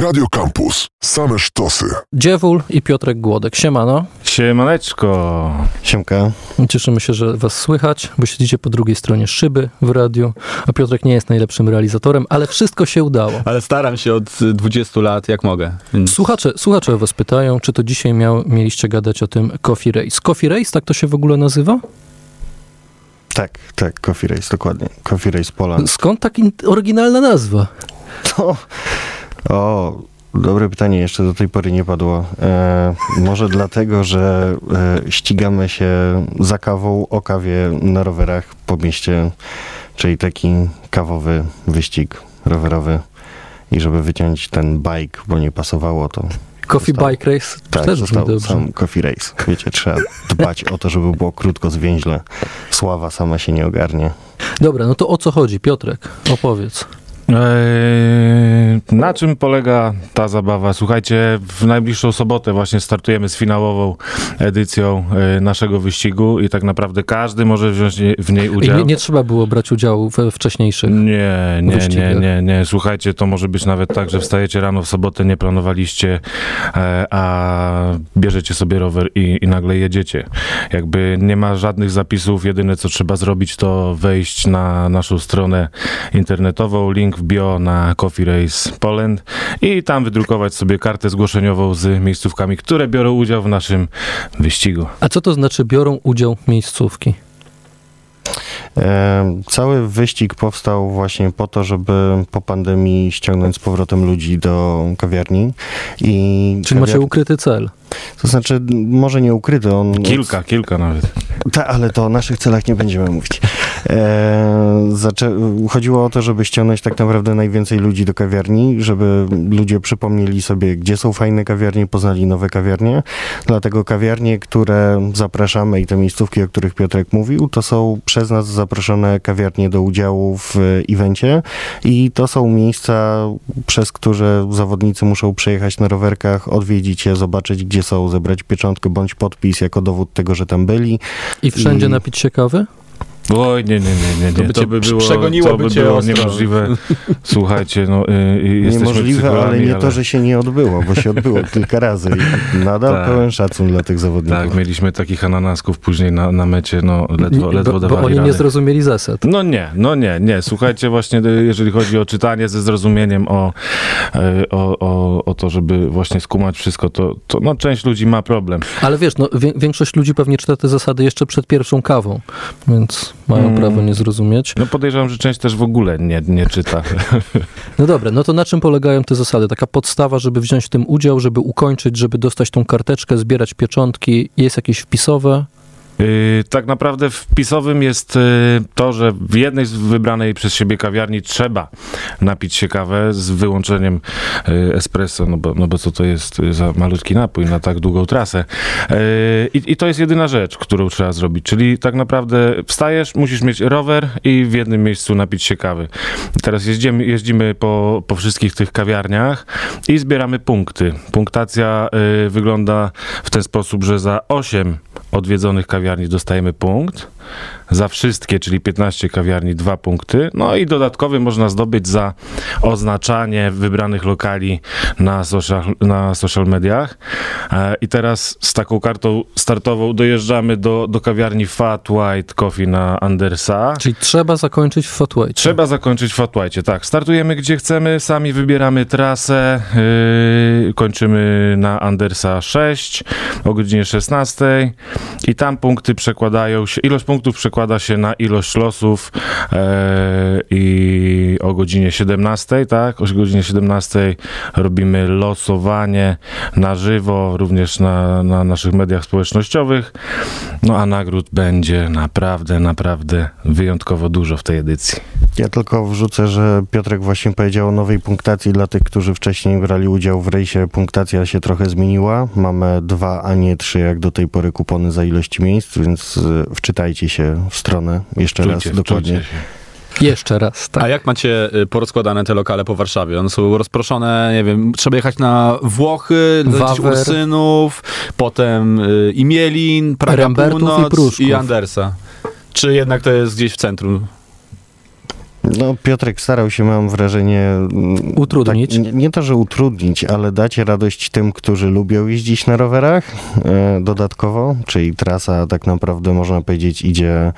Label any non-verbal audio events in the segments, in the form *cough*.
Radio Campus. Same sztosy. Dziewul i Piotrek Głodek. Siemano. Siemaneczko. Siemka. Cieszymy się, że was słychać, bo siedzicie po drugiej stronie szyby w radiu, a Piotrek nie jest najlepszym realizatorem, ale wszystko się udało. Ale staram się od 20 lat, jak mogę. Więc Słuchacze, słuchacze o was pytają, czy to dzisiaj miał, mieliście gadać o tym Coffee Race. Coffee Race, tak to się w ogóle nazywa? Tak, tak, Coffee Race, dokładnie. Coffee Race Poland. Skąd tak in- oryginalna nazwa? To... O, dobre pytanie, jeszcze do tej pory nie padło. E, może dlatego, że e, ścigamy się za kawą o kawie na rowerach po mieście, czyli taki kawowy wyścig rowerowy. I żeby wyciąć ten bike, bo nie pasowało, to Coffee Zostało. Bike Race? tak, Też został dobrze. sam Coffee Race. Wiecie, trzeba dbać o to, żeby było krótko, zwięźle. Sława sama się nie ogarnie. Dobra, no to o co chodzi? Piotrek, opowiedz. Eee, na czym polega ta zabawa? Słuchajcie, w najbliższą sobotę właśnie startujemy z finałową edycją e, naszego wyścigu i tak naprawdę każdy może wziąć w niej udział. nie, nie trzeba było brać udziału we wcześniejszych. Nie, nie, nie, nie, nie. Słuchajcie, to może być nawet tak, że wstajecie rano w sobotę, nie planowaliście, e, a bierzecie sobie rower i, i nagle jedziecie. Jakby nie ma żadnych zapisów, jedyne co trzeba zrobić to wejść na naszą stronę internetową, link w bio na Coffee Race Poland i tam wydrukować sobie kartę zgłoszeniową z miejscówkami, które biorą udział w naszym wyścigu. A co to znaczy biorą udział miejscówki? E, Cały wyścig powstał właśnie po to, żeby po pandemii ściągnąć z powrotem ludzi do kawiarni. I Czyli macie kawiar- ukryty cel. To znaczy, może nie ukryty, on... Kilka, kilka nawet. Ta, ale to o naszych celach nie będziemy mówić. E, zaczę- chodziło o to, żeby ściągnąć tak naprawdę najwięcej ludzi do kawiarni, żeby ludzie przypomnieli sobie, gdzie są fajne kawiarnie, poznali nowe kawiarnie. Dlatego kawiarnie, które zapraszamy i te miejscówki, o których Piotrek mówił, to są przez nas zaproszone kawiarnie do udziału w e, evencie i to są miejsca, przez które zawodnicy muszą przejechać na rowerkach, odwiedzić je, zobaczyć, gdzie są, zebrać pieczątkę bądź podpis jako dowód tego, że tam byli. I wszędzie I- napić się kawy? Oj, nie, nie, nie, nie, To nie. by To cię by było, to by cię było ostro. niemożliwe. *laughs* Słuchajcie, no y, y, Niemożliwe, ale nie to, że się nie odbyło, bo się odbyło *laughs* kilka razy i nadal Tak. pełen szacun dla tych zawodników. Tak, mieliśmy takich ananasków później na, na mecie, no ledwo, ledwo bo, bo dawali oni radę. nie zrozumieli zasad. No nie, no nie, nie. Słuchajcie, właśnie y, jeżeli chodzi o czytanie ze zrozumieniem o, y, o, o, o to, żeby właśnie skumać wszystko, to, to no, część ludzi ma problem. Ale wiesz, no, wie, większość ludzi pewnie czyta te zasady jeszcze przed pierwszą kawą, więc mają Mm. prawo nie zrozumieć. No podejrzewam, że część też w ogóle nie, nie czyta. *laughs* No dobra, no to na czym polegają te zasady? Taka podstawa, żeby wziąć w tym udział, żeby ukończyć, żeby dostać tą karteczkę, zbierać pieczątki, jest jakieś wpisowe? Yy, tak naprawdę wpisowym jest yy, to, że w jednej z wybranej przez siebie kawiarni trzeba napić się kawę z wyłączeniem yy, espresso, no bo, no bo co to jest za malutki napój na tak długą trasę. I, I to jest jedyna rzecz, którą trzeba zrobić, czyli tak naprawdę wstajesz, musisz mieć rower i w jednym miejscu napić się kawy. Teraz jeździmy, jeździmy po, po wszystkich tych kawiarniach i zbieramy punkty. Punktacja wygląda w ten sposób, że za 8 odwiedzonych kawiarni dostajemy punkt. Za wszystkie, czyli 15 kawiarni, dwa punkty. No i dodatkowy można zdobyć za oznaczanie wybranych lokali na social, na social mediach. E, I teraz z taką kartą startową dojeżdżamy do, do kawiarni Fat White Coffee na Andersa. Czyli trzeba zakończyć w Fatway. Trzeba zakończyć w Fat White, tak. Startujemy gdzie chcemy, sami wybieramy trasę, yy, kończymy na Andersa 6 o godzinie 16 i tam punkty przekładają się, ilość punktów przekłada się na ilość losów yy, i o godzinie 17, tak, o godzinie 17 robimy losowanie na żywo, również na, na naszych mediach społecznościowych, no a nagród będzie naprawdę, naprawdę wyjątkowo dużo w tej edycji. Ja tylko wrzucę, że Piotrek właśnie powiedział o nowej punktacji dla tych, którzy wcześniej brali udział w rejsie. Punktacja się trochę zmieniła. Mamy dwa, a nie trzy jak do tej pory kupony za ilość miejsc, więc y, wczytajcie się w stronę jeszcze raz Wczujcie- dokładnie. wczujcie się. Jeszcze raz, tak. A jak macie y, porozkładane te lokale po Warszawie? One są rozproszone, nie wiem, trzeba jechać na Włochy, Wawer. Ursynów, potem y, Imielin, Praga Rembertów i Północ Pruszków. i Andersa. Czy jednak to jest gdzieś w centrum? No, Piotrek starał się, mam wrażenie... mm, Utrudnić. Tak, nie, nie to, że utrudnić, ale dać radość tym, którzy lubią jeździć na rowerach e, dodatkowo, czyli trasa tak naprawdę można powiedzieć idzie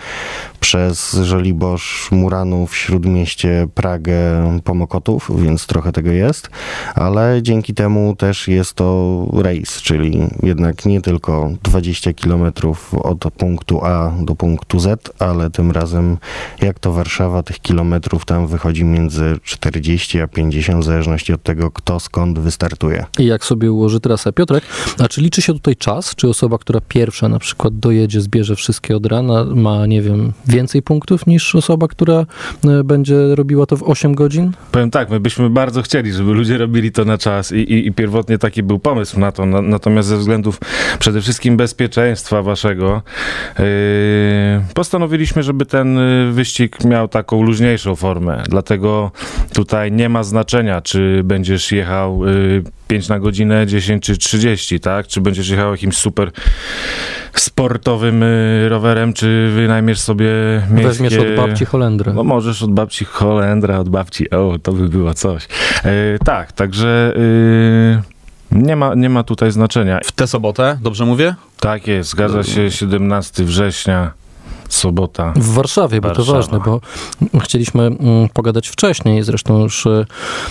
przez Żoliborz, Muranów, Śródmieście, Pragę, Pomokotów, więc trochę tego jest, ale dzięki temu też jest to rejs, czyli jednak nie tylko 20 km od punktu A do punktu Z, ale tym razem jak to Warszawa, tych kilometrów tam wychodzi między 40 a 50, w zależności od tego, kto skąd wystartuje. I jak sobie ułoży trasę. Piotrek, a czy liczy się tutaj czas? Czy osoba, która pierwsza na przykład dojedzie, zbierze wszystkie od rana, ma, nie wiem, więcej punktów niż osoba, która e, będzie robiła to w 8 godzin? Powiem tak, my byśmy bardzo chcieli, żeby ludzie robili to na czas i, i, i pierwotnie taki był pomysł na to, na, natomiast ze względów przede wszystkim bezpieczeństwa waszego yy, postanowiliśmy, żeby ten y, wyścig miał taką luźniejszą formę, dlatego tutaj nie ma znaczenia, czy będziesz jechał y, 5 na godzinę, 10 czy 30, tak? Czy będziesz jechał jakimś super sportowym y, rowerem, czy wynajmiesz sobie miejskie... Weźmiesz od babci Holendrę. No możesz od babci Holendra, od babci, o, to by było coś. E, tak, także y, nie, ma, nie ma tutaj znaczenia. W tę sobotę, dobrze mówię? Tak jest, zgadza się, 17 września, sobota. W Warszawie, bo to Warszawa. ważne, bo chcieliśmy mm, pogadać wcześniej, zresztą już e,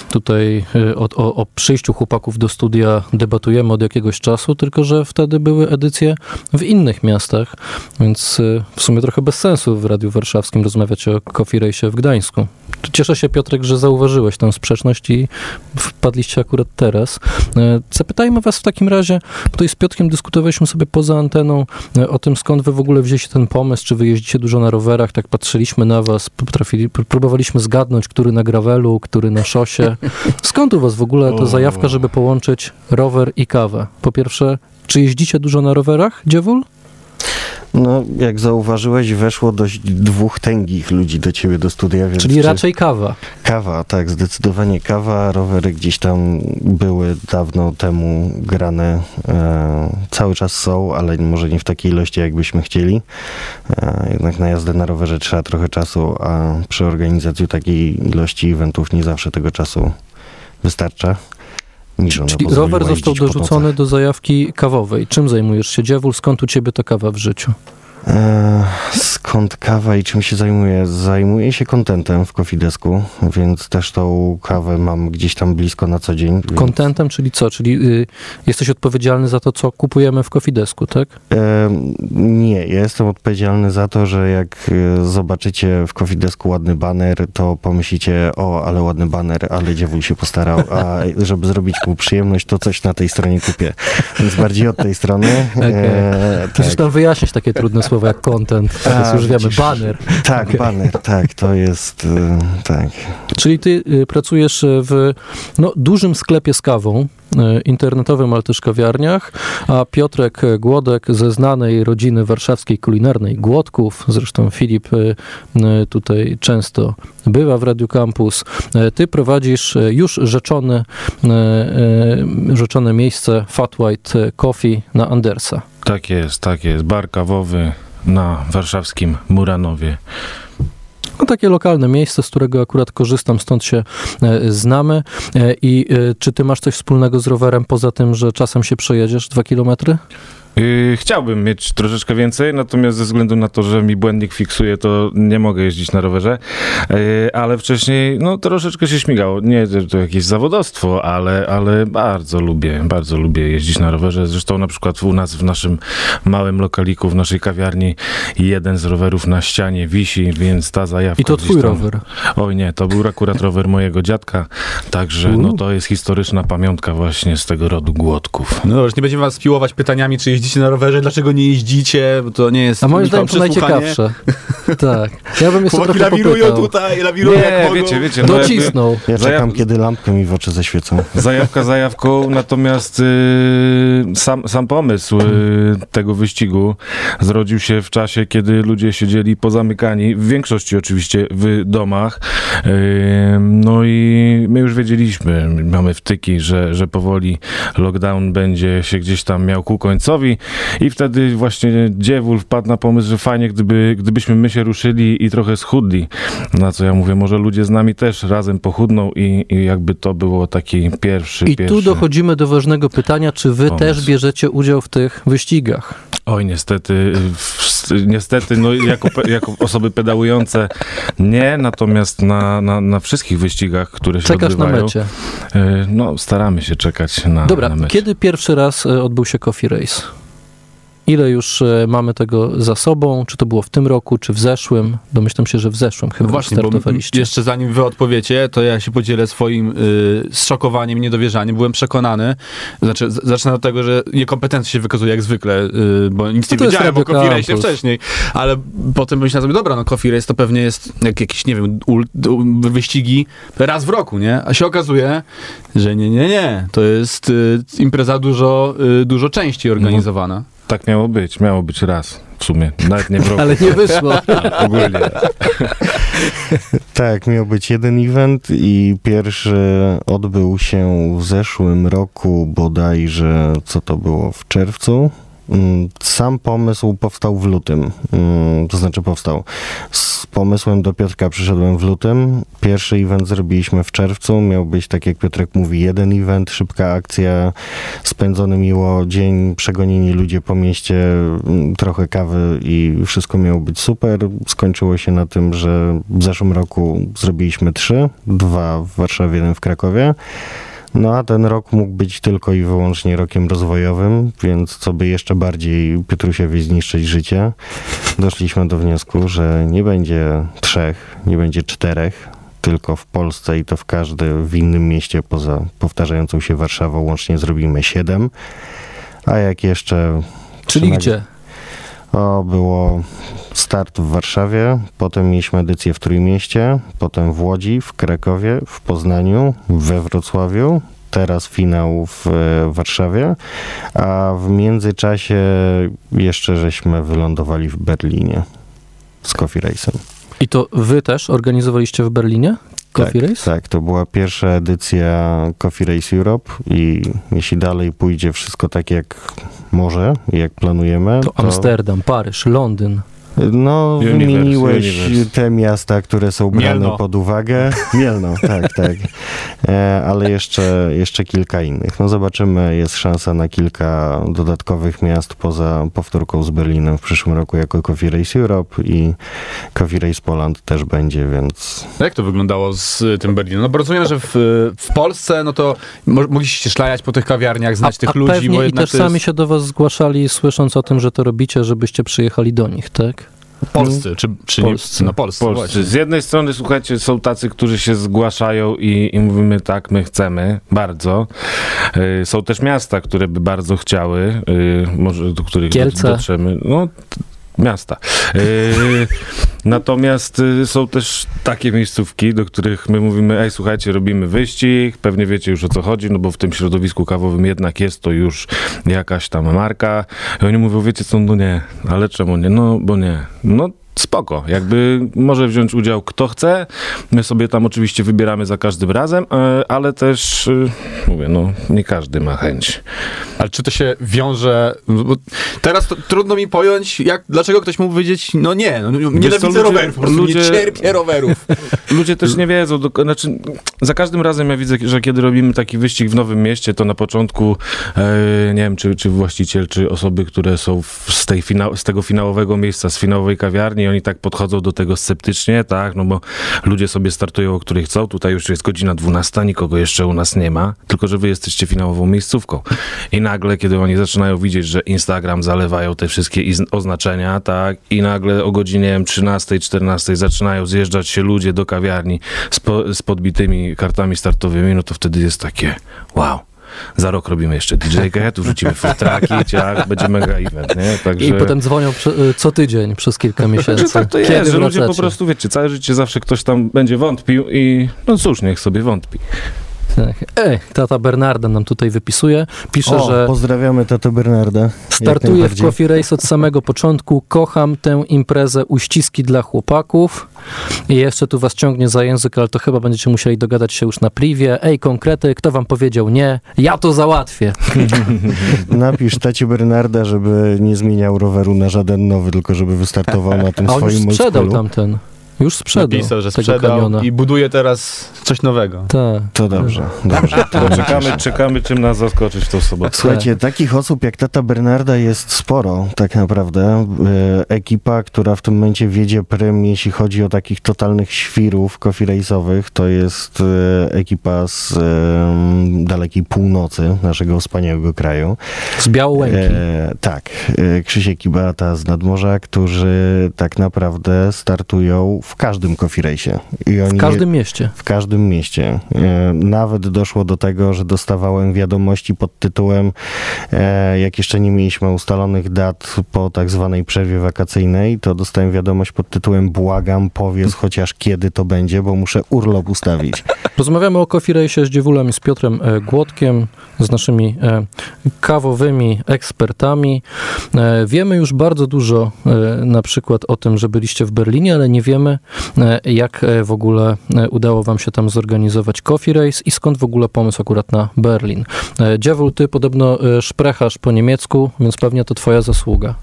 tutaj e, o, o, o przyjściu chłopaków do studia debatujemy od jakiegoś czasu, tylko że wtedy były edycje w innych miastach, więc e, w sumie trochę bez sensu w Radiu Warszawskim rozmawiać o Coffee Race w Gdańsku. Cieszę się, Piotrek, że zauważyłeś tę sprzeczność i wpadliście akurat teraz. Zapytajmy was w takim razie, tutaj z Piotrkiem dyskutowaliśmy sobie poza anteną o tym, skąd wy w ogóle wzięliście ten pomysł, czy wy jeździcie dużo na rowerach, tak patrzyliśmy na was, potrafili, pr- próbowaliśmy zgadnąć, który na gravelu, który na szosie. *laughs* Skąd u was w ogóle ta zajawka, żeby połączyć rower i kawę? Po pierwsze, czy jeździcie dużo na rowerach, Dziewul? No, jak zauważyłeś, weszło dość dwóch tęgich ludzi do ciebie do studia, więc Czyli czy- raczej kawa. Kawa, tak, zdecydowanie kawa. Rowery gdzieś tam były dawno temu grane. E, cały czas są, ale może nie w takiej ilości, jakbyśmy chcieli. E, jednak na jazdę na rowerze trzeba trochę czasu, a przy organizacji takiej ilości eventów nie zawsze tego czasu wystarcza. Mi żona Czyli pozwoliła rower został dorzucony do zajawki kawowej. Czym zajmujesz się, Dziewul? Skąd u ciebie ta kawa w życiu? E, skąd kawa i czym się zajmuję? Zajmuję się kontentem w Kofidesku, więc też tą kawę mam gdzieś tam blisko na co dzień. więc- Kontentem, czyli co? Czyli y, jesteś odpowiedzialny za to, co kupujemy w Kofidesku, tak? E, nie, ja jestem odpowiedzialny za to, że jak e, zobaczycie w Kofidesku ładny baner, to pomyślicie, o, ale ładny baner, ale dziewul się postarał, a żeby zrobić mu przyjemność, to coś na tej stronie kupię. Więc bardziej od tej strony. E, Musisz tak, nam wyjaśnić takie trudne słowa jak content. Teraz A, już wiemy, widzisz. banner. tak, Okej. baner, tak, to jest, e, tak. Czyli ty y, pracujesz w no, dużym sklepie z kawą, y, internetowym, ale też kawiarniach, a Piotrek Głodek ze znanej rodziny warszawskiej kulinarnej Głodków, zresztą Filip y, y, tutaj często bywa w Radiu Campus, y, ty prowadzisz y, już rzeczone, y, y, rzeczone miejsce Fat White Coffee na Andersa. Tak jest, tak jest. Bar kawowy na warszawskim Muranowie. No, takie lokalne miejsce, z którego akurat korzystam, stąd się e, znamy. E, I e, czy ty masz coś wspólnego z rowerem, poza tym, że czasem się przejedziesz dwa kilometry? Yy, chciałbym mieć troszeczkę więcej, natomiast ze względu na to, że mi błędnik fiksuje, to nie mogę jeździć na rowerze. Yy, ale wcześniej, no troszeczkę się śmigało. Nie, że to jakieś zawodowstwo, ale, ale bardzo lubię, bardzo lubię jeździć na rowerze. Zresztą na przykład u nas w naszym małym lokaliku, w naszej kawiarni, jeden z rowerów na ścianie wisi, więc ta zajawka I to twój tam- rower. Oj nie, to był akurat rower mojego dziadka, także no to jest historyczna pamiątka właśnie z tego rodu głodków. No dobrze, nie będziemy was piłować pytaniami, czy jeździcie na rowerze, dlaczego nie jeździcie, bo to nie jest... A moim zdaniem to najciekawsze. *laughs* tak. Ja bym jeszcze Chłopaki trochę lawirują popytał. tutaj, lawirują jak Nie, mogą. wiecie, wiecie, no Docisnął. Ja czekam, kiedy lampkę mi w oczy zaświecą. *laughs* zajawka zajawką, natomiast y, sam, sam pomysł y, tego wyścigu zrodził się w czasie, kiedy ludzie siedzieli pozamykani, w większości oczywiście w domach. Y, no i my już wiedzieliśmy, mamy wtyki, że, że powoli lockdown będzie się gdzieś tam miał ku końcowi i wtedy właśnie Dziewul wpadł na pomysł, że fajnie, gdyby, gdybyśmy my się ruszyli i trochę schudli. Na co ja mówię, może ludzie z nami też razem pochudną i, i jakby to było taki pierwszy, I pierwszy... tu dochodzimy do ważnego pytania, czy wy pomysł. też bierzecie udział w tych wyścigach? Oj, niestety, niestety, no jako, jako osoby pedałujące nie, natomiast na, na, na wszystkich wyścigach, które się Czekasz na odbywają, mecie. y, no staramy się czekać na, Dobra, na mecie. kiedy pierwszy raz e, odbył się Coffee Race? Ile już e, mamy tego za sobą? Czy to było w tym roku, czy w zeszłym? Domyślam się, że w zeszłym chyba Właśnie, bo startowaliście. jeszcze zanim wy odpowiecie, to ja się podzielę swoim y, zszokowaniem, niedowierzaniem. Byłem przekonany, znaczy zacznę od tego, że niekompetencja się wykazuje jak zwykle, y, bo nic No nie wiedziałem o Coffee Race wcześniej, ale potem myślałem sobie, dobra, no Coffee Race to pewnie jest jak jakieś, nie wiem, ul, wyścigi raz w roku, nie? A się okazuje, że nie, nie, nie. To jest y, impreza dużo, y, dużo częściej organizowana. Tak miało być, miało być raz w sumie, nawet nie w *laughs* roku. Ale nie wyszło. *laughs* Ogólnie. *laughs* Tak, miał być jeden event i pierwszy odbył się w zeszłym roku bodajże, co to było, w czerwcu. Mm, Sam pomysł powstał w lutym, Mm, to znaczy powstał. Z pomysłem do Piotrka przyszedłem w lutym. Pierwszy event zrobiliśmy w czerwcu. Miał być, tak jak Piotrek mówi, jeden event, szybka akcja, spędzony miło dzień, przegonieni ludzie po mieście, mm, trochę kawy i wszystko miało być super. Skończyło się na tym, że w zeszłym roku zrobiliśmy trzy, dwa w Warszawie, jeden w Krakowie. No a ten rok mógł być tylko i wyłącznie rokiem rozwojowym, więc co by jeszcze bardziej Piotrusiowi zniszczyć życie, doszliśmy do wniosku, że nie będzie trzech, nie będzie czterech, tylko w Polsce i to w każdym w innym mieście poza powtarzającą się Warszawą łącznie zrobimy siedem. A jak jeszcze Czyli gdzie? O, było start w Warszawie, potem mieliśmy edycję w Trójmieście, potem w Łodzi, w Krakowie, w Poznaniu, we Wrocławiu, teraz finał w e, Warszawie, a w międzyczasie jeszcze żeśmy wylądowali w Berlinie z Coffee Race'em. I to wy też organizowaliście w Berlinie Coffee tak, Race? Tak, to była pierwsza edycja Coffee Race Europe i jeśli dalej pójdzie wszystko tak jak może, jak planujemy, To Amsterdam, Paryż, Londyn. No, Universe, wymieniłeś Universe. te miasta, które są brane Mielno. pod uwagę. *laughs* Mielno, tak, tak. E, ale jeszcze, jeszcze kilka innych. No zobaczymy, jest szansa na kilka dodatkowych miast poza powtórką z Berlinem w przyszłym roku jako Coffee Race Europe i Coffee Race Poland też będzie, więc Jak to wyglądało z y, tym Berlinem? No bo rozumiem, że w, w Polsce, no to mo- mogliście się szlajać po tych kawiarniach, znać tych a ludzi, bo i też to sami jest się do was zgłaszali, słysząc o tym, że to robicie, żebyście przyjechali do nich, tak? Polscy, czy, czy Polscy. nie? No polscy, Polscy. Z jednej strony, słuchajcie, są tacy, którzy się zgłaszają i, i mówimy tak, my chcemy, bardzo. Y, Są też miasta, które by bardzo chciały, y, może do których Kielce. dotrzemy. No, miasta. Y, Natomiast y, są też takie miejscówki, do których my mówimy, ej, słuchajcie, robimy wyścig, pewnie wiecie już o co chodzi, no bo w tym środowisku kawowym jednak jest to już jakaś tam marka. I oni mówią, wiecie co, no nie, ale czemu nie? No, bo nie. No, spoko, jakby może wziąć udział kto chce. My sobie tam oczywiście wybieramy za każdym razem, e, ale też, y, mówię, no, nie każdy ma chęć. Ale czy to się wiąże... Teraz to trudno mi pojąć, jak, dlaczego ktoś mógł powiedzieć, no nie, no, nie nienawidzę ludzie- rowerów, po prostu ludzie- nie cierpię rowerów. *laughs* Ludzie też nie wiedzą, do, znaczy za każdym razem ja widzę, że kiedy robimy taki wyścig w Nowym Mieście, to na początku e, nie wiem, czy, czy właściciel, czy osoby, które są w, z, tej finał, z tego finałowego miejsca, z finałowej kawiarni, oni tak podchodzą do tego sceptycznie, tak, no bo ludzie sobie startują, o której chcą, tutaj już jest godzina 12, nikogo jeszcze u nas nie ma, tylko że wy jesteście finałową miejscówką. I nagle, kiedy oni zaczynają widzieć, że Instagram zalewają te wszystkie oznaczenia, tak, i nagle o godzinie nie wiem, 13, 14 zaczynają zjeżdżać się ludzie do kawiarni z, po, z podbitymi kartami startowymi, no to wtedy jest takie wow. Za rok robimy jeszcze DJ-kę, tu wrzucimy futraki, ciach, *laughs* będzie mega event, nie? Także... I potem dzwonią y, co tydzień przez kilka miesięcy. Także tak to Kiedy jest, że ludzie po prostu, wiecie, całe życie zawsze ktoś tam będzie wątpił i no cóż, niech sobie wątpi. Tak. Ej, tata Bernarda nam tutaj wypisuje. Pisze, O, że pozdrawiamy Tato Bernarda. Jak startuje w. Coffee Race od samego *laughs* początku. Kocham tę imprezę uściski dla chłopaków. I jeszcze tu was ciągnie za język, ale to chyba będziecie musieli dogadać się już na privie. Ej, konkrety, kto wam powiedział nie? Ja to załatwię. *laughs* *laughs* Napisz tacie Bernarda, żeby nie zmieniał roweru na żaden nowy, tylko żeby wystartował na tym A on już swoim sprzedał tamten. Już sprzedał Napisał, że sprzedał i buduje teraz coś nowego. Tak. To dobrze, dobrze. *laughs* To czekamy, czekamy, czym nas zaskoczyć w tą sobotę. Słuchajcie, takich osób jak tata Bernarda jest sporo, tak naprawdę. E, Ekipa, która w tym momencie wiedzie prym, jeśli chodzi o takich totalnych świrów coffee race'owych, to jest e, ekipa z e, dalekiej północy naszego wspaniałego kraju. Z Białołęki. E, tak, e, Krzysiek i Beata z Nadmorza, którzy tak naprawdę startują w każdym race'ie. I oni w każdym mieście. w każdym mieście. E, Nawet doszło do tego, że dostawałem wiadomości pod tytułem, e, jak jeszcze nie mieliśmy ustalonych dat po tak zwanej przerwie wakacyjnej, to dostałem wiadomość pod tytułem błagam, powiedz chociaż kiedy to będzie, bo muszę urlop ustawić. *laughs* Rozmawiamy o Race z Dziewulem z Piotrem e, Głodkiem, z naszymi kawowymi ekspertami. Wiemy już bardzo dużo na przykład o tym, że byliście w Berlinie, ale nie wiemy jak e, w ogóle e, udało wam się tam zorganizować Coffee Race i skąd w ogóle pomysł akurat na Berlin. E, Dziewul, ty podobno e, szprechasz po niemiecku, więc pewnie to twoja zasługa.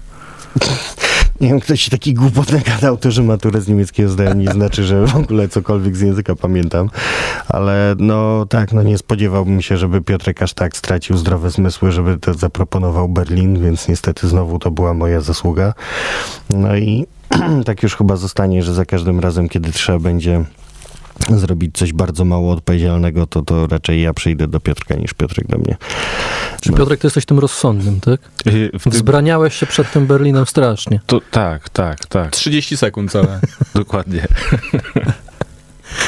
*laughs* Nie wiem, ktoś się taki głupot nagadał, to, że maturę z niemieckiego zdałem, nie znaczy, że w ogóle cokolwiek z języka pamiętam. Ale no tak, no nie spodziewałbym się, żeby Piotrek aż tak stracił zdrowe zmysły, żeby to zaproponował Berlin, więc niestety znowu to była moja zasługa. No i *clears throat* tak już chyba zostanie, że za każdym razem, kiedy trzeba będzie zrobić coś bardzo mało odpowiedzialnego, to, to raczej ja przyjdę do Piotrka niż Piotrek do mnie. Czy No. Piotrek, ty jesteś tym rozsądnym, tak? Y, Wzbraniałeś się przed tym Berlinem strasznie. to, tak, tak, tak, 30 sekund całe. *laughs* dokładnie. *laughs*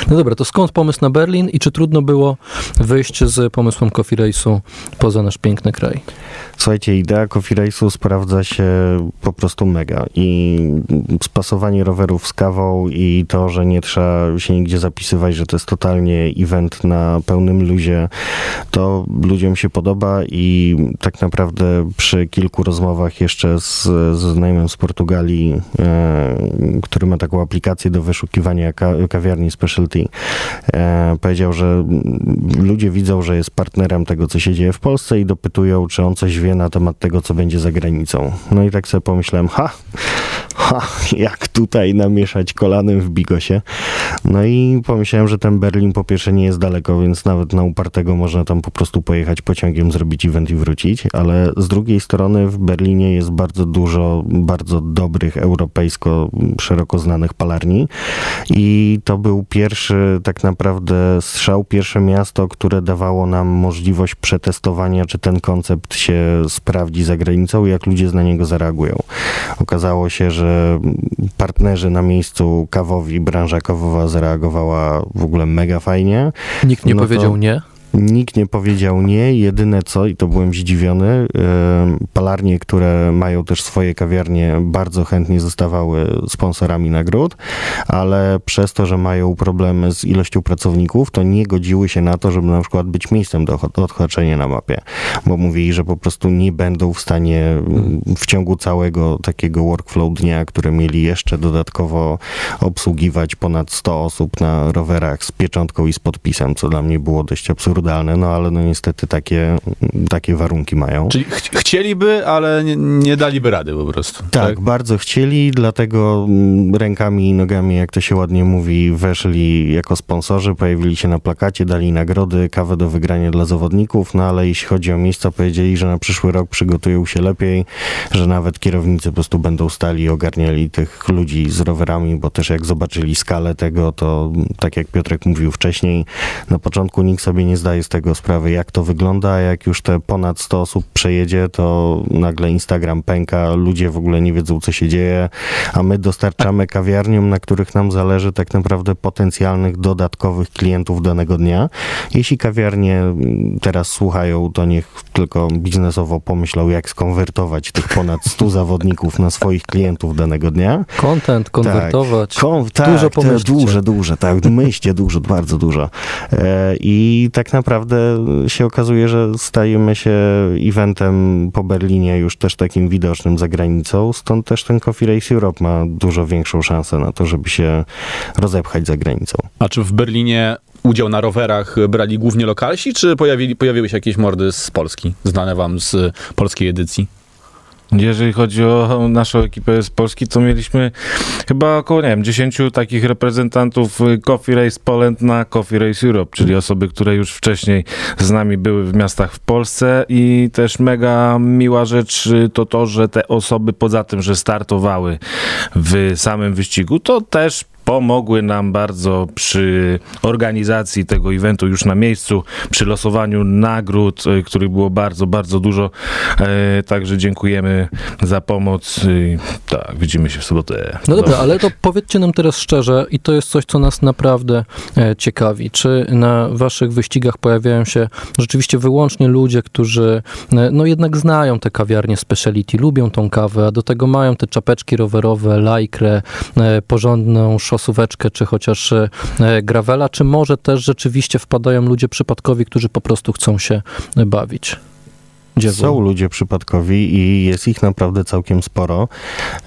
No dobra, to skąd pomysł na Berlin i czy trudno było wyjść z pomysłem Coffee Race'u poza nasz piękny kraj? Słuchajcie, idea Coffee Race'u sprawdza się po prostu mega i spasowanie rowerów z kawą i to, że nie trzeba się nigdzie zapisywać, że to jest totalnie event na pełnym luzie, to ludziom się podoba i tak naprawdę przy kilku rozmowach jeszcze z, ze znajomym z Portugalii, e, który ma taką aplikację do wyszukiwania ka, kawiarni specialty, e, powiedział, że ludzie widzą, że jest partnerem tego, co się dzieje w Polsce i dopytują, czy on coś wie na temat tego, co będzie za granicą. No i tak sobie pomyślałem, ha, ha, jak tutaj namieszać kolanem w bigosie. No i pomyślałem, że ten Berlin po pierwsze nie jest daleko, więc nawet na upartego można tam po prostu pojechać pociągiem, zrobić event i wrócić, ale z drugiej strony w Berlinie jest bardzo dużo bardzo dobrych europejsko szeroko znanych palarni i to był pierwszy tak naprawdę strzał, pierwsze miasto, które dawało nam możliwość przetestowania, czy ten koncept się sprawdzi za granicą jak ludzie na niego zareagują. Okazało się, że partnerzy na miejscu kawowi, branża kawowa zareagowała w ogóle mega fajnie. Nikt nie No to- powiedział nie. Nikt nie powiedział nie. Jedyne co, i to byłem zdziwiony, palarnie, które mają też swoje kawiarnie, bardzo chętnie zostawały sponsorami nagród, ale przez to, że mają problemy z ilością pracowników, to nie godziły się na to, żeby na przykład być miejscem do do odhaczenia na mapie, bo mówili, że po prostu nie będą w stanie mm, w ciągu całego takiego workflow dnia, które mieli jeszcze dodatkowo obsługiwać ponad 100 osób na rowerach z pieczątką i z podpisem, co dla mnie było dość absurdalne, no ale no niestety takie, takie warunki mają. Czyli ch- chcieliby, ale nie, nie daliby rady po prostu. Tak, bardzo chcieli, dlatego mm, rękami i nogami, jak to się ładnie mówi, weszli jako sponsorzy, pojawili się na plakacie, dali nagrody, kawę do wygrania dla zawodników, no ale jeśli chodzi o miejsca, powiedzieli, że na przyszły rok przygotują się lepiej, że nawet kierownicy po prostu będą stali i ogarniali tych ludzi z rowerami, bo też jak zobaczyli skalę tego, to tak jak Piotrek mówił wcześniej, na początku nikt sobie nie zdaje z tego sprawy, jak to wygląda, jak już te ponad 100 osób przejedzie, to nagle Instagram pęka, ludzie w ogóle nie wiedzą, co się dzieje, a my dostarczamy kawiarniom, na których nam zależy tak naprawdę potencjalnych dodatkowych klientów danego dnia. Jeśli kawiarnie teraz słuchają, to niech tylko biznesowo pomyślą, jak skonwertować tych ponad 100 *laughs* zawodników na swoich klientów danego dnia. Content, konwertować. Kon- tak, Dużo pomyślcie. Duże, duże, tak. Myślcie dużo, bardzo dużo. E, I tak naprawdę się okazuje, że stajemy się eventem po Berlinie już też takim widocznym za granicą, stąd też ten Coffee Race Europe ma dużo większą szansę na to, żeby się rozepchać za granicą. A czy w Berlinie udział na rowerach brali głównie lokalsi, czy pojawili, pojawiły się jakieś mordy z Polski, znane wam z polskiej edycji? Jeżeli chodzi o naszą ekipę z Polski, to mieliśmy chyba około, nie wiem, 10 takich reprezentantów Coffee Race Poland na Coffee Race Europe, czyli osoby, które już wcześniej z nami były w miastach w Polsce. I też mega miła rzecz to to, że te osoby poza tym, że startowały w samym wyścigu, to też pomogły nam bardzo przy organizacji tego eventu już na miejscu, przy losowaniu nagród, y, których było bardzo, bardzo dużo. E, także dziękujemy za pomoc. Tak, widzimy się w sobotę. No dobra, ale to powiedzcie nam teraz szczerze, i to jest coś, co nas naprawdę e, ciekawi. Czy na waszych wyścigach pojawiają się rzeczywiście wyłącznie ludzie, którzy e, no jednak znają te kawiarnie speciality, lubią tą kawę, a do tego mają te czapeczki rowerowe, lajkrę, e, porządną szosóweczkę, czy chociaż e, gravela, czy może też rzeczywiście wpadają ludzie przypadkowi, którzy po prostu chcą się e, bawić? Gdzie Są ludzie przypadkowi i jest ich naprawdę całkiem sporo.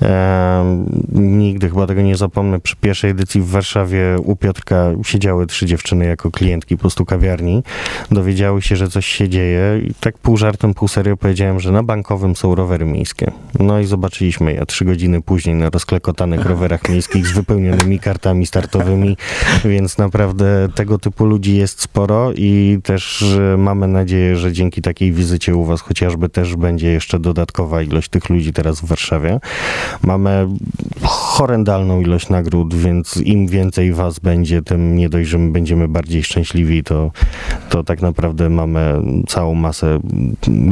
Em, nigdy chyba tego nie zapomnę. Przy pierwszej edycji w Warszawie u Piotrka siedziały trzy dziewczyny jako klientki po prostu kawiarni. Dowiedziały się, że coś się dzieje i tak pół żartem, pół serio powiedziałem, że na bankowym są rowery miejskie. No i zobaczyliśmy je trzy godziny później na rozklekotanych rowerach miejskich z wypełnionymi kartami startowymi, więc naprawdę tego typu ludzi jest sporo i też e, mamy nadzieję, że dzięki takiej wizycie u was chociażby też będzie jeszcze dodatkowa ilość tych ludzi teraz w Warszawie. Mamy horrendalną ilość nagród, więc im więcej was będzie, tym nie dość, że my będziemy bardziej szczęśliwi, to, to tak naprawdę mamy całą masę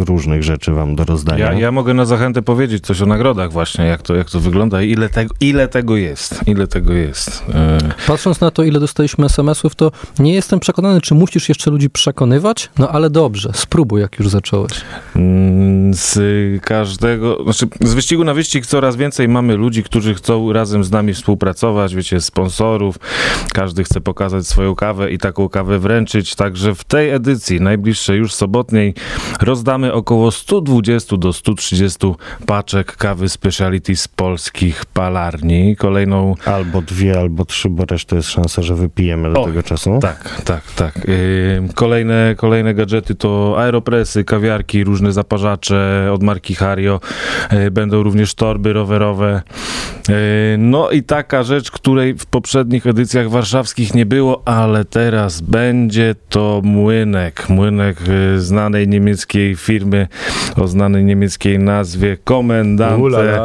różnych rzeczy wam do rozdania. Ja, ja mogę na zachętę powiedzieć coś o nagrodach właśnie, jak to, jak to wygląda i ile tego, ile tego jest. Ile tego jest. E, Patrząc na to, ile dostaliśmy SMS-ów, to nie jestem przekonany, czy musisz jeszcze ludzi przekonywać, no ale dobrze, spróbuj, jak już zacząłeś. Mm, Z każdego, znaczy z wyścigu na wyścig coraz więcej mamy ludzi, którzy chcą razem z nami współpracować, wiecie, sponsorów. Każdy chce pokazać swoją kawę i taką kawę wręczyć. Także w tej edycji, najbliższej już sobotniej, rozdamy około 120 do 130 paczek kawy speciality z polskich palarni. Kolejną Albo dwie, albo trzy, bo resztę jest szansa, że wypijemy do O, tego czasu. Tak, tak, tak. Ym, Kolejne, kolejne gadżety to aeropresy, kawiarki, różne zaparzacze od marki Hario. Yy, Będą również torby rowerowe. Yy, No i taka rzecz, której w poprzednich edycjach warszawskich nie było, ale teraz będzie to młynek. Młynek yy, znanej niemieckiej firmy o znanej niemieckiej nazwie Komendante.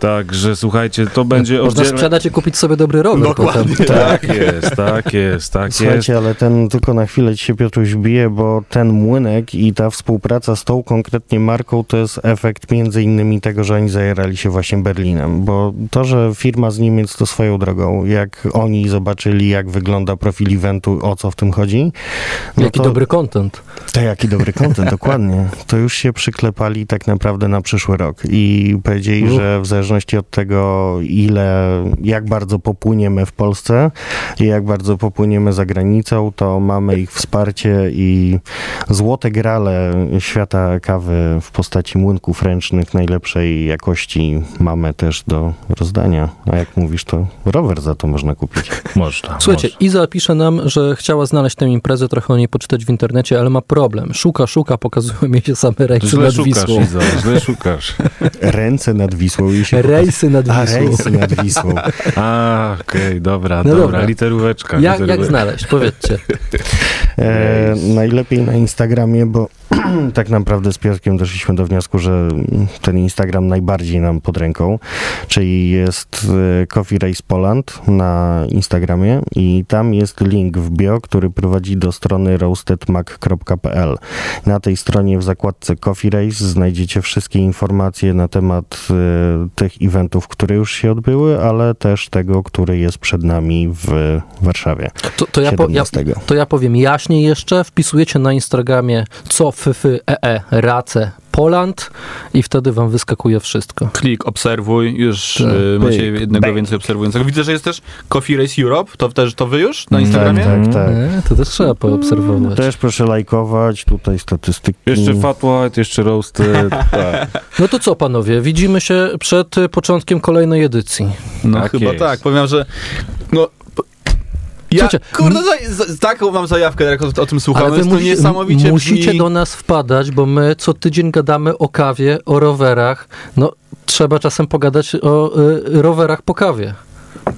Także słuchajcie, to będzie Można oddzielne... sprzedać i kupić sobie dobry rower Dokładnie. potem. Tak jest, tak jest, tak jest. Słuchajcie, ale ten tylko na chwilę ci się Piotruś bije, bo ten młynek i ta współpraca z tą konkretnie marką to jest efekt między innymi tego, że oni zajerali się właśnie Berlinem, bo to, że firma z Niemiec to swoją drogą, jak oni zobaczyli, jak wygląda profil eventu, o co w tym chodzi, no Jaki to, dobry content. to jaki dobry content, *laughs* dokładnie. To już się przyklepali tak naprawdę na przyszły rok i powiedzieli, Uch. że w zależności od tego, ile, jak bardzo popłyniemy w Polsce i jak bardzo popłyniemy za granicą, to mamy ich wsparcie i złote grale świata kawy w postaci młynków ręcznych najlepszej jakości mamy też do rozdania. A jak mówisz, to rower za to można kupić. *laughs* Można. Słuchajcie, można. Iza pisze nam, że chciała znaleźć tę imprezę, trochę o niej poczytać w internecie, ale ma problem. Szuka, szuka, pokazują jej się same rejsy Źle nad szukasz, Wisłą. Iza, źle *laughs* szukasz. Ręce nad Wisłą i się Rejsy nad A, Wisłą. rejsy nad Wisłą. A, okej, dobra, No dobra, dobra. literóweczka. Jak, jak literóweczka. znaleźć? Powiedzcie. *laughs* E, najlepiej na Instagramie, bo *clears throat* tak naprawdę z Piotrkiem doszliśmy do wniosku, że ten Instagram najbardziej nam pod ręką, czyli jest e, Coffee Race Poland na Instagramie i tam jest link w bio, który prowadzi do strony roastedmac.pl. Na tej stronie w zakładce Coffee Race znajdziecie wszystkie informacje na temat e, tych eventów, które już się odbyły, ale też tego, który jest przed nami w Warszawie. To, to, ja, po, ja, 17. to ja powiem jaśno, wcześniej jeszcze wpisujecie na Instagramie co fyfy ee race Poland i wtedy wam wyskakuje wszystko. Klik, obserwuj, już Tak. y, macie jednego bang. więcej obserwującego. Widzę, że jest też Coffee Race Europe, to też to wy już na Instagramie? Tak, tak, tak. E, to też trzeba poobserwować. Też proszę lajkować, tutaj statystyki. Jeszcze Fat White, jeszcze Roasted. *laughs* tak. No to co panowie, widzimy się przed początkiem kolejnej edycji. No Tak chyba jest. tak. Powiem, że no... Ja, Słuchajcie, kurde, za, za, taką mam zajawkę, jak o, o tym słucham. Ale wy to musi- niesamowicie musicie do nas wpadać, bo my co tydzień gadamy o kawie, o rowerach. No, trzeba czasem pogadać o y, rowerach po kawie.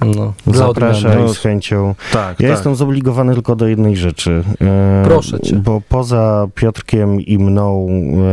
No, dla Zapraszaj odmiany. z chęcią. tak, Ja tak. jestem zobligowany tylko do jednej rzeczy. E, Proszę cię. Bo poza Piotrkiem i mną,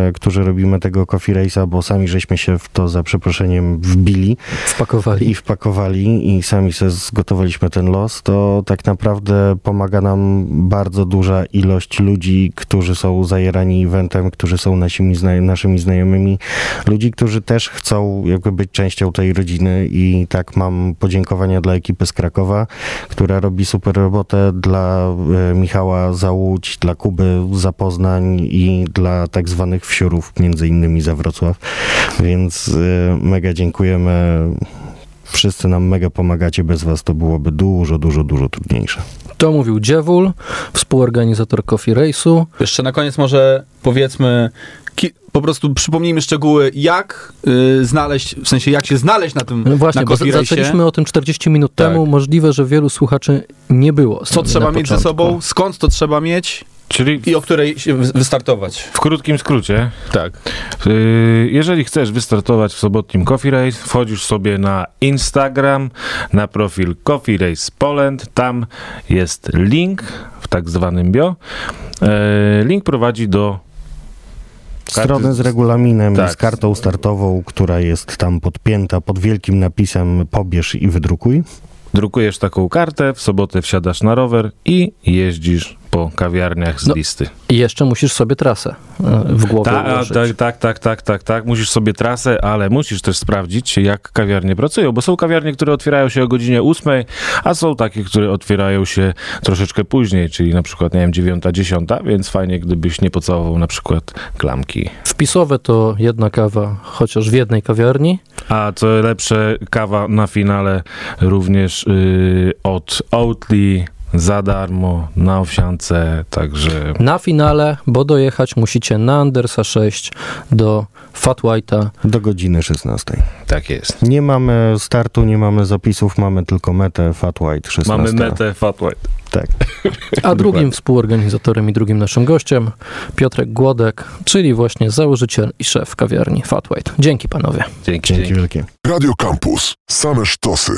e, którzy robimy tego Coffee Race'a, bo sami żeśmy się w to za przeproszeniem wbili Wpakowali. i wpakowali i sami sobie zgotowaliśmy ten los, to tak naprawdę pomaga nam bardzo duża ilość ludzi, którzy są zajerani eventem, którzy są naszymi, zna- naszymi znajomymi, ludzi, którzy też chcą jakby być częścią tej rodziny i tak mam podziękowania dla ekipy z Krakowa, która robi super robotę dla e, Michała za Łódź, dla Kuby za Poznań i dla tak zwanych wsiorów, między innymi za Wrocław, więc e, mega dziękujemy. Wszyscy nam mega pomagacie, bez was to byłoby dużo, dużo, dużo trudniejsze. To mówił Dziewul, współorganizator Coffee Race'u. Jeszcze na koniec może powiedzmy, ki- po prostu przypomnijmy szczegóły, jak y, znaleźć, w sensie jak się znaleźć na tym No właśnie, na bo zaczęliśmy o tym 40 minut Tak. temu. Możliwe, że wielu słuchaczy nie było. Co trzeba mieć ze początku. sobą, skąd to trzeba mieć Czyli i o której wystartować. w krótkim skrócie, Tak. Yy, Jeżeli chcesz wystartować w sobotnim Coffee Race, wchodzisz sobie na Instagram, na profil Coffee Race Poland. Tam jest link w tak zwanym bio. Yy, Link prowadzi do Stronę z regulaminem Tak. i z kartą startową, która jest tam podpięta pod wielkim napisem pobierz i wydrukuj. drukujesz taką kartę, w sobotę wsiadasz na rower i jeździsz po kawiarniach z No, listy. I jeszcze musisz sobie trasę e, w głowie Ta, ułożyć. tak, tak, tak, tak, tak, tak. Musisz sobie trasę, ale musisz też sprawdzić, jak kawiarnie pracują, bo są kawiarnie, które otwierają się o godzinie 8, a są takie, które otwierają się troszeczkę później, czyli na przykład, nie wiem, 9, 10, więc fajnie, gdybyś nie pocałował na przykład klamki. Wpisowe to jedna kawa, chociaż w jednej kawiarni. A co lepsze, kawa na finale również yy, od Oatly za darmo, na owsiance, także Na finale, bo dojechać musicie na Andersa 6 do Fat White'a. Do godziny 16. tak jest. Nie mamy startu, nie mamy zapisów, mamy tylko metę Fat White 16. Mamy metę Fat White. Tak. A *laughs* drugim współorganizatorem i drugim naszym gościem Piotrek Głodek, czyli właśnie założyciel i szef kawiarni Fat White. Dzięki panowie. Dzięki, Dzięki dzięki. wielkie. Radio Campus. Same sztosy.